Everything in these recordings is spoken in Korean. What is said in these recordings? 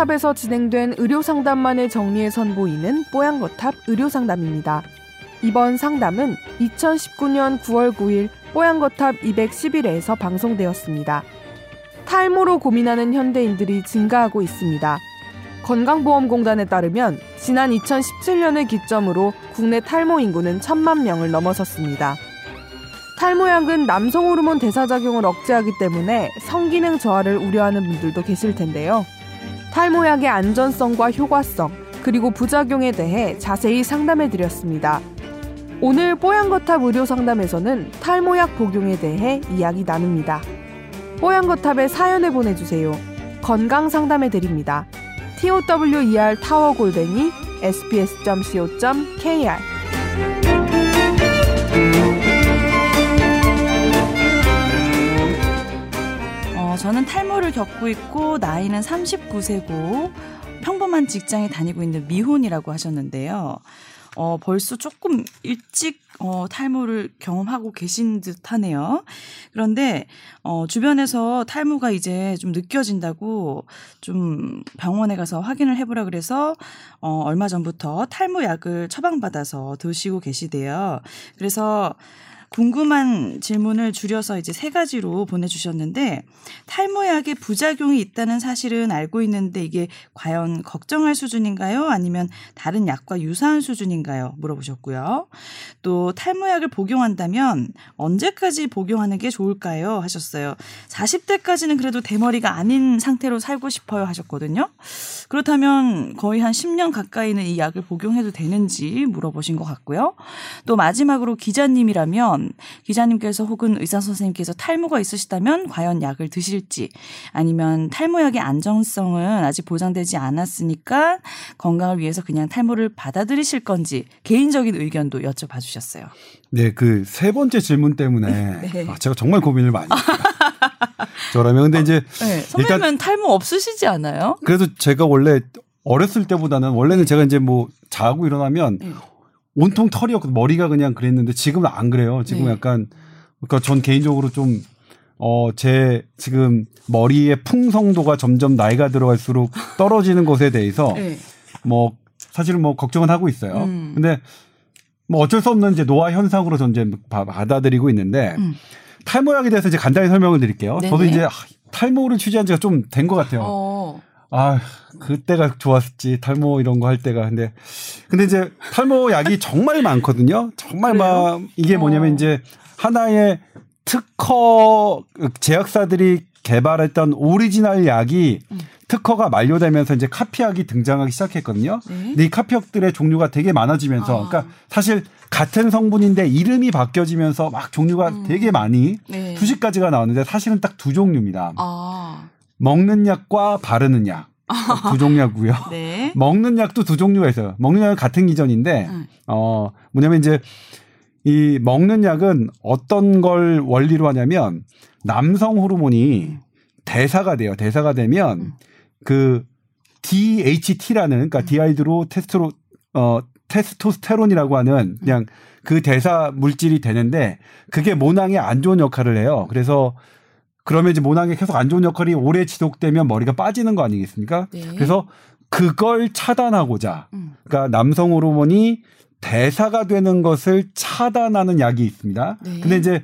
뽀양거탑에서 진행된 의료 상담만을 정리해 선보이는 뽀양거탑 의료 상담입니다. 이번 상담은 2019년 9월 9일 뽀양거탑 211회에서 방송되었습니다. 탈모로 고민하는 현대인들이 증가하고 있습니다. 건강보험공단에 따르면 지난 2017년을 기점으로 국내 탈모 인구는 천만 명을 넘어섰습니다. 탈모약은 남성 호르몬 대사작용을 억제하기 때문에 성기능 저하를 우려하는 분들도 계실 텐데요. 탈모약의 안전성과 효과성, 그리고 부작용에 대해 자세히 상담해 드렸습니다. 오늘 뽀얀거탑 의료 상담에서는 탈모약 복용에 대해 이야기 나눕니다. 뽀얀거탑에 사연을 보내주세요. 건강 상담해 드립니다. tower 타워 골뱅이 sbs.co.kr 저는 탈모를 겪고 있고 나이는 39세고 평범한 직장에 다니고 있는 미혼이라고 하셨는데요. 어, 벌써 조금 일찍 어, 탈모를 경험하고 계신 듯 하네요. 그런데 어, 주변에서 탈모가 이제 좀 느껴진다고 좀 병원에 가서 확인을 해보라 그래서 어, 얼마 전부터 탈모 약을 처방받아서 드시고 계시대요. 그래서 궁금한 질문을 줄여서 이제 세 가지로 보내주셨는데 탈모약에 부작용이 있다는 사실은 알고 있는데 이게 과연 걱정할 수준인가요? 아니면 다른 약과 유사한 수준인가요? 물어보셨고요. 또 탈모약을 복용한다면 언제까지 복용하는 게 좋을까요? 하셨어요. 40대까지는 그래도 대머리가 아닌 상태로 살고 싶어요 하셨거든요. 그렇다면 거의 한 10년 가까이는 이 약을 복용해도 되는지 물어보신 것 같고요. 또 마지막으로 기자님이라면 있다면 기자님께서 혹은 의사 선생님께서 탈모가 있으시다면 과연 약을 드실지 아니면 탈모약의 안정성은 아직 보장되지 않았으니까 건강을 위해서 그냥 탈모를 받아들이실 건지 개인적인 의견도 여쭤봐 주셨어요. 네, 그 세 번째 질문 때문에 네. 아, 제가 정말 고민을 많이 했어요. 저라면 근데 이제 네, 선배님은 탈모 없으시지 않아요? 그래도 제가 원래 어렸을 때보다는 원래는 제가 이제 뭐 자고 일어나면 네. 온통 털이었고 머리가 그냥 그랬는데 지금은 안 그래요. 지금 네. 약간 그러니까 전 개인적으로 좀 어, 제 지금 머리의 풍성도가 점점 나이가 들어갈수록 떨어지는 것에 대해서 네. 뭐 사실은 뭐 걱정은 하고 있어요. 음. 근데 뭐 어쩔 수 없는 이제 노화 현상으로 전 이제 받아들이고 있는데 음. 탈모약에 대해서 이제 간단히 설명을 드릴게요. 네네. 저도 이제 탈모를 취재한 지가 좀 된 것 같아요. 어. 아, 그때가 좋았지. 탈모 이런 거 할 때가. 근데, 근데 이제 탈모 약이 정말 많거든요. 정말? 막, 이게 뭐냐면 어. 이제 하나의 특허 제약사들이 개발했던 오리지널 약이 음. 특허가 만료되면서 이제 카피약이 등장하기 시작했거든요. 네. 근데 이 카피약들의 종류가 되게 많아지면서, 아. 그러니까 사실 같은 성분인데 이름이 바뀌어지면서 막 종류가 음. 되게 많이 네. 수십 가지가 나왔는데 사실은 딱 두 종류입니다. 아. 먹는 약과 바르는 약. 두 종류고요. 네. 먹는 약도 두 종류가 있어요. 먹는 약은 같은 기전인데 음. 어 뭐냐면 이제 이 먹는 약은 어떤 걸 원리로 하냐면 남성 호르몬이 대사가 돼요. 대사가 되면 음. 그 DHT라는 그러니까 음. dihydro 테스트로 어 테스토스테론이라고 하는 그냥 그 대사 물질이 되는데 그게 모낭에 안 좋은 역할을 해요. 그래서 그러면 이제 모낭에 계속 안 좋은 역할이 오래 지속되면 머리가 빠지는 거 아니겠습니까? 네. 그래서 그걸 차단하고자 음. 그러니까 남성 호르몬이 대사가 되는 것을 차단하는 약이 있습니다. 네. 근데 이제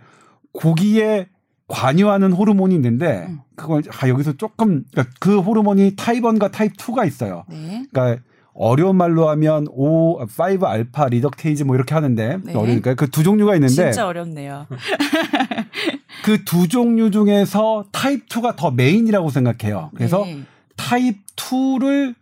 거기에 관여하는 호르몬이 있는데 음. 그걸 아 여기서 조금 그러니까 그 호르몬이 타입 1과 타입 2가 있어요. 네. 그러니까 어려운 말로 하면 오, 5 알파 reductase 뭐 이렇게 하는데 네. 어려우니까 그 두 종류가 있는데 진짜 어렵네요. 그 두 종류 중에서 타입 2가 더 메인이라고 생각해요. 그래서 네. 타입 2를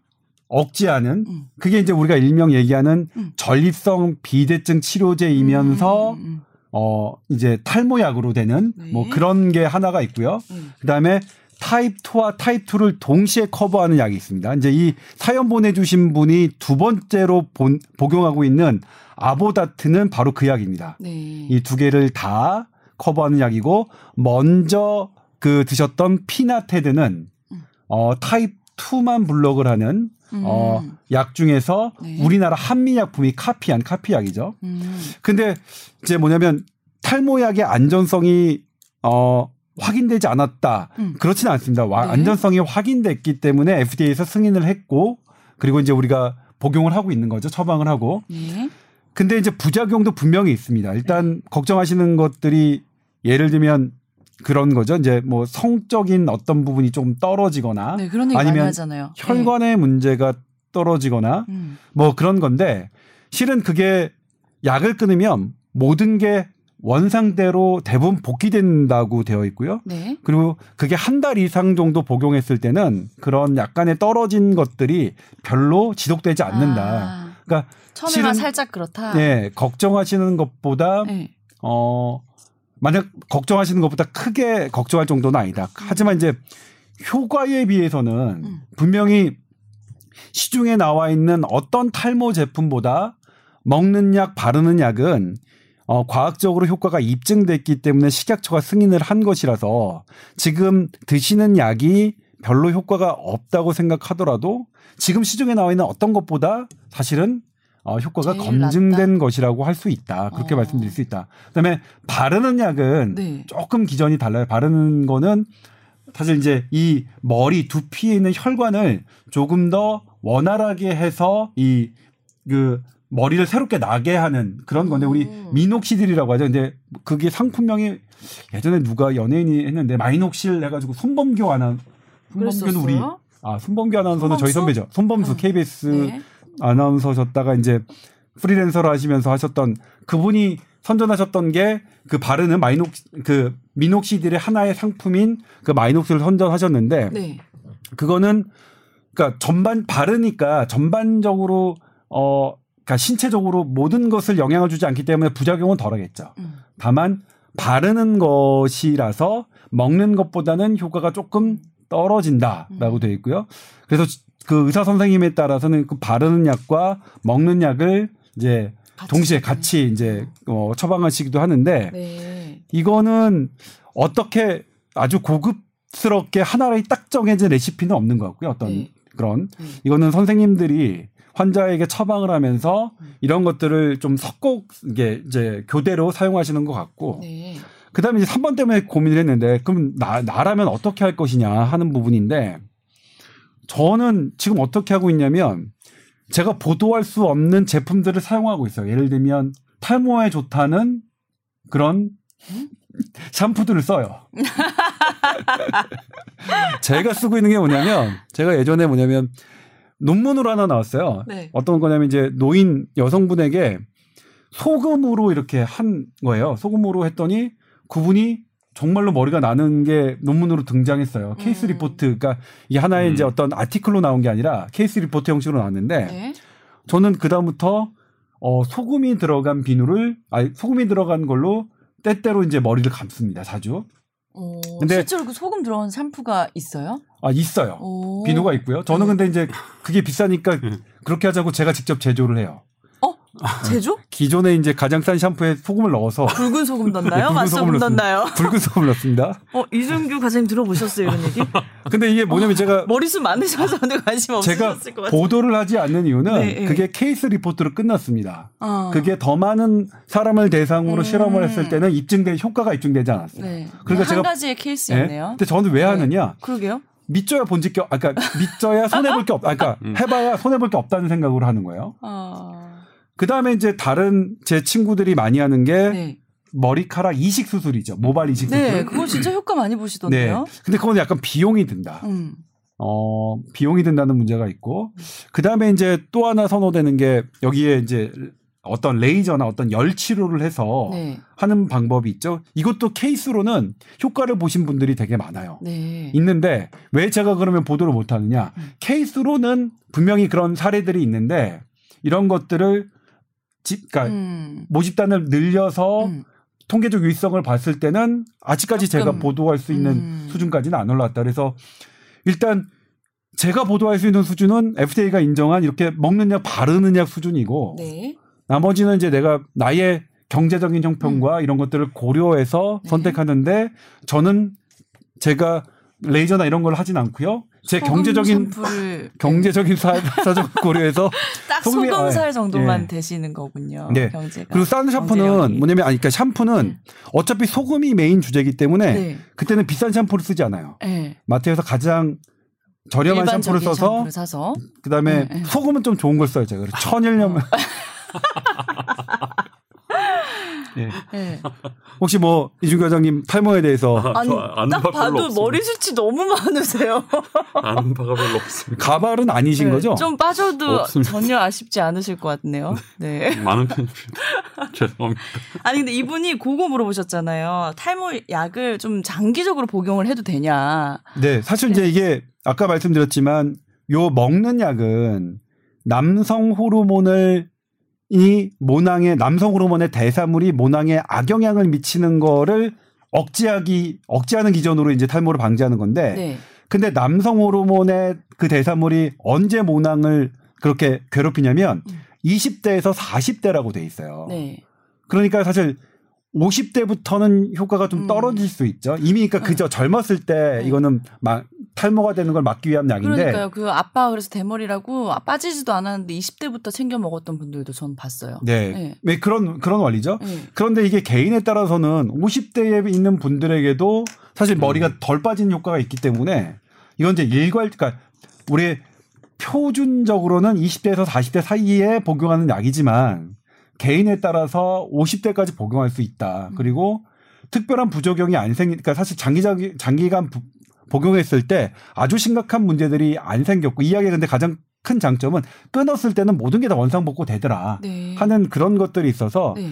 억제하는 음. 그게 이제 우리가 일명 얘기하는 음. 전립선 비대증 치료제이면서 음, 음, 음. 어 이제 탈모약으로 되는 네. 뭐 그런 게 하나가 있고요. 음. 그다음에 타입 2와 타입 2를 동시에 커버하는 약이 있습니다. 이제 이 사연 보내주신 분이 두 번째로 본, 복용하고 있는 아보다트는 바로 그 약입니다. 네. 이두 개를 다 커버하는 약이고 먼저 그 드셨던 피나테드는 어 타입 2만 블록을 하는 음. 어 약 중에서 네. 우리나라 한미약품이 카피한 카피약이죠. 음. 근데 이제 뭐냐면 탈모약의 안전성이 어 확인되지 않았다. 음. 그렇지는 않습니다. 와- 네. 안전성이 확인됐기 때문에 FDA에서 승인을 했고 그리고 이제 우리가 복용을 하고 있는 거죠. 처방을 하고. 네. 근데 이제 부작용도 분명히 있습니다. 일단 걱정하시는 것들이 예를 들면 그런 거죠. 이제 뭐 성적인 어떤 부분이 좀 떨어지거나 네, 그런 얘기 많이 아니면 하잖아요. 혈관의 문제가 떨어지거나 네. 음. 뭐 그런 건데 실은 그게 약을 끊으면 모든 게 원상대로 대부분 복귀된다고 되어 있고요. 네. 그리고 그게 한 달 이상 정도 복용했을 때는 그런 약간의 떨어진 것들이 별로 지속되지 않는다. 아, 그러니까 처음에만 살짝 그렇다. 네, 걱정하시는 것보다 네. 어 만약 걱정하시는 것보다 크게 걱정할 정도는 아니다. 하지만 이제 효과에 비해서는 음. 분명히 시중에 나와 있는 어떤 탈모 제품보다 먹는 약, 바르는 약은 어, 과학적으로 효과가 입증됐기 때문에 식약처가 승인을 한 것이라서 지금 드시는 약이 별로 효과가 없다고 생각하더라도 지금 시중에 나와 있는 어떤 것보다 사실은 어, 효과가 검증된 것이라고 할 수 있다. 그렇게 어. 말씀드릴 수 있다. 그다음에 바르는 약은 네. 조금 기전이 달라요. 바르는 거는 사실 이제 이 머리 두피에 있는 혈관을 조금 더 원활하게 해서 이 그 머리를 새롭게 나게 하는 그런 건데 우리 음. 미녹시딜이라고 하죠. 근데 그게 상품명이 예전에 누가 연예인이 했는데 마이녹실 해가지고 손범규 아나 손범규는 우리? 아 손범규 아나운서는 저희 손범수? 선배죠. 손범수 어. KBS 네. 아나운서셨다가 이제 프리랜서로 하시면서 하셨던 그분이 선전하셨던 게 그 바르는 마이녹 그 미녹시딜의 하나의 상품인 그 마이녹스를 선전하셨는데 네. 그거는 그러니까 전반 바르니까 전반적으로 어 그러니까 신체적으로 모든 것을 영향을 주지 않기 때문에 부작용은 덜하겠죠. 음. 다만 바르는 것이라서 먹는 것보다는 효과가 조금 떨어진다라고 음. 되어 있고요. 그래서 그 의사 선생님에 따라서는 그 바르는 약과 먹는 약을 이제 같이 동시에. 같이 이제 어 처방하시기도 하는데 네. 이거는 어떻게 아주 고급스럽게 하나의 딱 정해진 레시피는 없는 것 같고요. 어떤 네. 그런 네. 이거는 선생님들이 환자에게 처방을 하면서 음. 이런 것들을 좀 섞어 이게 이제 교대로 사용하시는 것 같고 네. 그다음에 이제 3번 때문에 고민을 했는데 그럼 나 나라면 어떻게 할 것이냐 하는 부분인데 저는 지금 어떻게 하고 있냐면 제가 보도할 수 없는 제품들을 사용하고 있어요. 예를 들면 탈모에 좋다는 그런 샴푸들을 써요. 제가 쓰고 있는 게 뭐냐면 제가 예전에 뭐냐면 논문으로 하나 나왔어요. 네. 어떤 거냐면 이제 노인 여성분에게 소금으로 이렇게 한 거예요. 소금으로 했더니 그분이 정말로 머리가 나는 게 논문으로 등장했어요. 케이스 음. 리포트. 그러니까 이게 하나의 음. 이제 어떤 article로 나온 게 아니라 케이스 리포트 형식으로 나왔는데 네. 저는 그다음부터 어 소금이 들어간 비누를 아니 소금이 들어간 걸로 때때로 이제 머리를 감습니다. 자주. 어, 근데- 실제로 그 소금 들어간 샴푸가 있어요? 아 있어요. 오. 비누가 있고요. 저는 네. 근데 이제 그게 비싸니까 음. 그렇게 하자고 제가 직접 제조를 해요. 제조? 기존에 이제 가장 싼 샴푸에 소금을 넣어서 붉은 소금 넣나요? 네, 붉은 맛소금 소금을 넣나요? 붉은 소금을 넣습니다. 어, 이준규 과장님 들어보셨어요, 이런 얘기? 근데 이게 뭐냐면 제가 머리숱 많으셔서 근데 관심 없으셨을 것 같아요. 보도를 하지 않는 이유는 네, 네. 그게 케이스 리포트로 끝났습니다. 어. 그게 더 많은 사람을 대상으로 음. 실험을 했을 때는 입증된 효과가 입증되지 않았어요. 네. 그러니까 한 제가- 가지의 예? 케이스였네요. 근데 저는 왜 하느냐? 그러게요. 믿져야 본질 게, 없- 아, 그러니까 믿져야 손해 볼 게 없, 아, 그러니까 음. 해봐야 손해 볼 게 없다는 생각으로 하는 거예요. 어. 그 다음에 이제 다른 제 친구들이 많이 하는 게 네. 머리카락 이식 수술이죠. 모발 이식 수술. 네, 그거 진짜 효과 많이 보시던데요. 근데 그건 약간 비용이 든다. 음. 어, 비용이 든다는 문제가 있고, 그 다음에 이제 또 하나 선호되는 게 여기에 이제 어떤 레이저나 어떤 열 치료를 해서 네. 하는 방법이 있죠. 이것도 케이스로는 효과를 보신 분들이 되게 많아요. 네. 있는데 왜 제가 그러면 보도를 못 하느냐? 음. 케이스로는 분명히 그런 사례들이 있는데 이런 것들을 집, 그러니까 음. 모집단을 늘려서 음. 통계적 유의성을 봤을 때는 아직까지 제가. 보도할 수 있는 음. 수준까지는 안 올라왔다. 그래서 일단 제가 보도할 수 있는 수준은 FDA가 인정한 이렇게 먹는 약, 바르는 약 수준이고 네. 나머지는 이제 내가 나의 경제적인 형편과 이런 것들을 고려해서 네. 선택하는데 저는 제가 레이저나 이런 걸 하진 않고요. 제 소금 경제적인 경제적인 사, 사정 고려해서 딱 소금이- 소금살 아, 정도만 예. 되시는 거군요. 네. 경제가. 그리고 싼 샴푸는 경제력이. 뭐냐면 아니 그러니까 샴푸는 네. 어차피 소금이 메인 주제이기 때문에 네. 그때는 비싼 샴푸를 쓰지 않아요. 네. 마트에서 가장 저렴한 샴푸를 써서 샴푸를 그다음에. 소금은 좀 좋은 걸 써요 제가. 천일염. 예. 네. 혹시 뭐 이준 과장님 탈모에 대해서 아니 저 아는 딱바 별로 봐도. 머리숱이 너무 많으세요. 아는 바가 별로 없습니다. 가발은 아니신 네, 거죠? 좀 빠져도 없습니다. 전혀 아쉽지 않으실 것 같네요. 네. 많은 편입니다. 죄송합니다. 아니 근데 이분이 그거 물어보셨잖아요. 탈모 약을 좀 장기적으로 복용을 해도 되냐? 네, 사실 이제 이게 아까 말씀드렸지만 요 먹는 약은 남성 호르몬을 이 모낭의 남성 호르몬의 대사물이 모낭에 악영향을 미치는 거를 억제하기 억제하는 기전으로 이제 탈모를 방지하는 건데 네. 근데 남성 호르몬의 그 대사물이 언제 모낭을 그렇게 괴롭히냐면 음. 20대에서 40대라고 돼 있어요. 네. 그러니까 사실 50대부터는 효과가 좀 음. 떨어질 수 있죠. 이미 그러니까 그저 젊었을 때 네. 이거는 막 탈모가 되는 걸 막기 위한 약인데 그러니까요. 그 아빠 그래서 대머리라고 아, 빠지지도 않았는데 20대부터 챙겨 먹었던 분들도 전 봤어요. 네. 네. 왜 그런 그런 원리죠. 네. 그런데 이게 개인에 따라서는 50대에 있는 분들에게도 사실 머리가 덜 빠지는 효과가 있기 때문에 이건 이제 일괄 그러니까 우리 표준적으로는 20대에서 40대 사이에 복용하는 약이지만 개인에 따라서 50대까지 복용할 수 있다. 음. 그리고 특별한 부작용이 안 생기 그러니까 사실 장기적 장기간 부- 복용했을 때 아주 심각한 문제들이 안 생겼고 이 약의 근데 가장 큰 장점은 끊었을 때는 모든 게 다 원상복구 되더라 네. 하는 그런 것들이 있어서 네.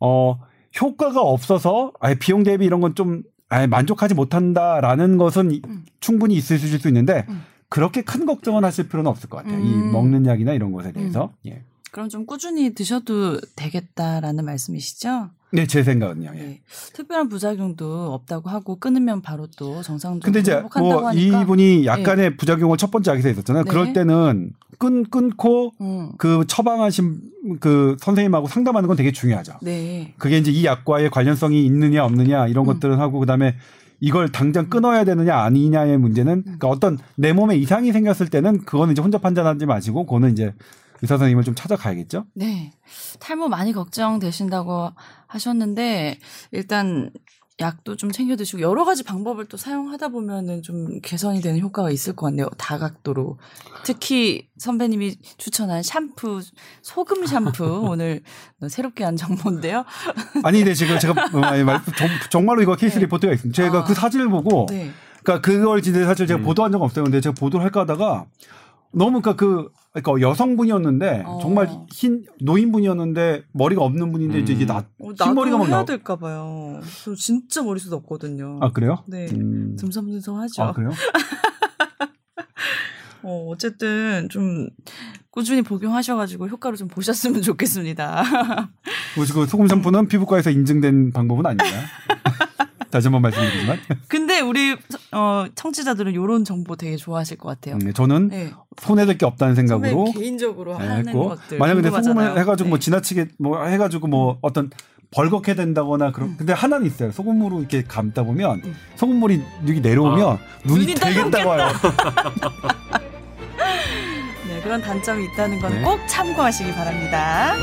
어 효과가 없어서 아예 비용 대비 이런 건 좀 아예 만족하지 못한다라는 것은 이- 음. 충분히 있으실 수 있는데 음. 그렇게 큰 걱정은 하실 필요는 없을 것 같아요. 이 음. 먹는 약이나 이런 것에 대해서. 예. 그럼 좀 꾸준히 드셔도 되겠다라는 말씀이시죠? 네, 제 생각은요. 예. 네. 특별한 부작용도 없다고 하고 끊으면 바로 또 정상적으로 근데 이제 뭐 하니까. 이분이 약간의 부작용을 첫 번째 약에서 있었잖아요. 네. 그럴 때는 끊 끊고 음. 그 처방하신 그 선생님하고 상담하는 건 되게 중요하죠. 네. 그게 이제 이 약과의 관련성이 있느냐 없느냐 이런 음. 것들은 하고 그다음에 이걸 당장 끊어야 되느냐 아니냐의 문제는 음. 그러니까 어떤 내 몸에 이상이 생겼을 때는 그거는 이제 혼자 판단하지 마시고 그거는 이제 의사 선생님을 좀 찾아가야겠죠. 네. 탈모 많이 걱정되신다고 하셨는데 일단 약도 좀 챙겨 드시고 여러 가지 방법을 또 사용하다 보면은 좀 개선이 되는 효과가 있을 것 같네요. 다각도로. 특히 선배님이 추천한 샴푸, 소금 샴푸 오늘 새롭게 한 정보인데요. 아니 근데 지금 제가 정- 정말로 이거 케이스 네. 리포트가 있습니다. 제가 아. 그 사진을 보고 네. 그러니까 그걸 진짜 사실 제가 음. 보도한 적 없어요. 근데 제가 보도를 할까 하다가 너무 그러니까 그 그러니까 여성분이었는데 어. 정말 흰 노인분이었는데 머리가 없는 분인데 이제 이게 나 어, 흰머리가 막 나와. 될까 봐요. 저 진짜 머리숱 없거든요. 아 그래요? 네. 음. 듬성듬성하죠. 아 그래요? 어, 어쨌든 좀 꾸준히 복용하셔가지고 효과를 좀 보셨으면 좋겠습니다. 그 소금 샴푸는 피부과에서 인증된 방법은 아닙니다. 다시 한번 말씀드리지만 근데 우리 어, 청취자들은 이런 정보 되게 좋아하실 것 같아요. 음, 저는 네. 손해될 게 없다는 생각으로 개인적으로 네, 하는 했고 것들 만약 근데. 소금을 해가지고 뭐 네. 지나치게 뭐 해가지고 뭐 어떤 벌겋게 된다거나 그런 근데 하나는 있어요 소금으로 이렇게 감다 보면 음. 소금물이 여기 내려오면 눈이, 눈이 되게 따가워요. 네, 그런 단점이 있다는 건 네. 꼭 참고하시기 바랍니다.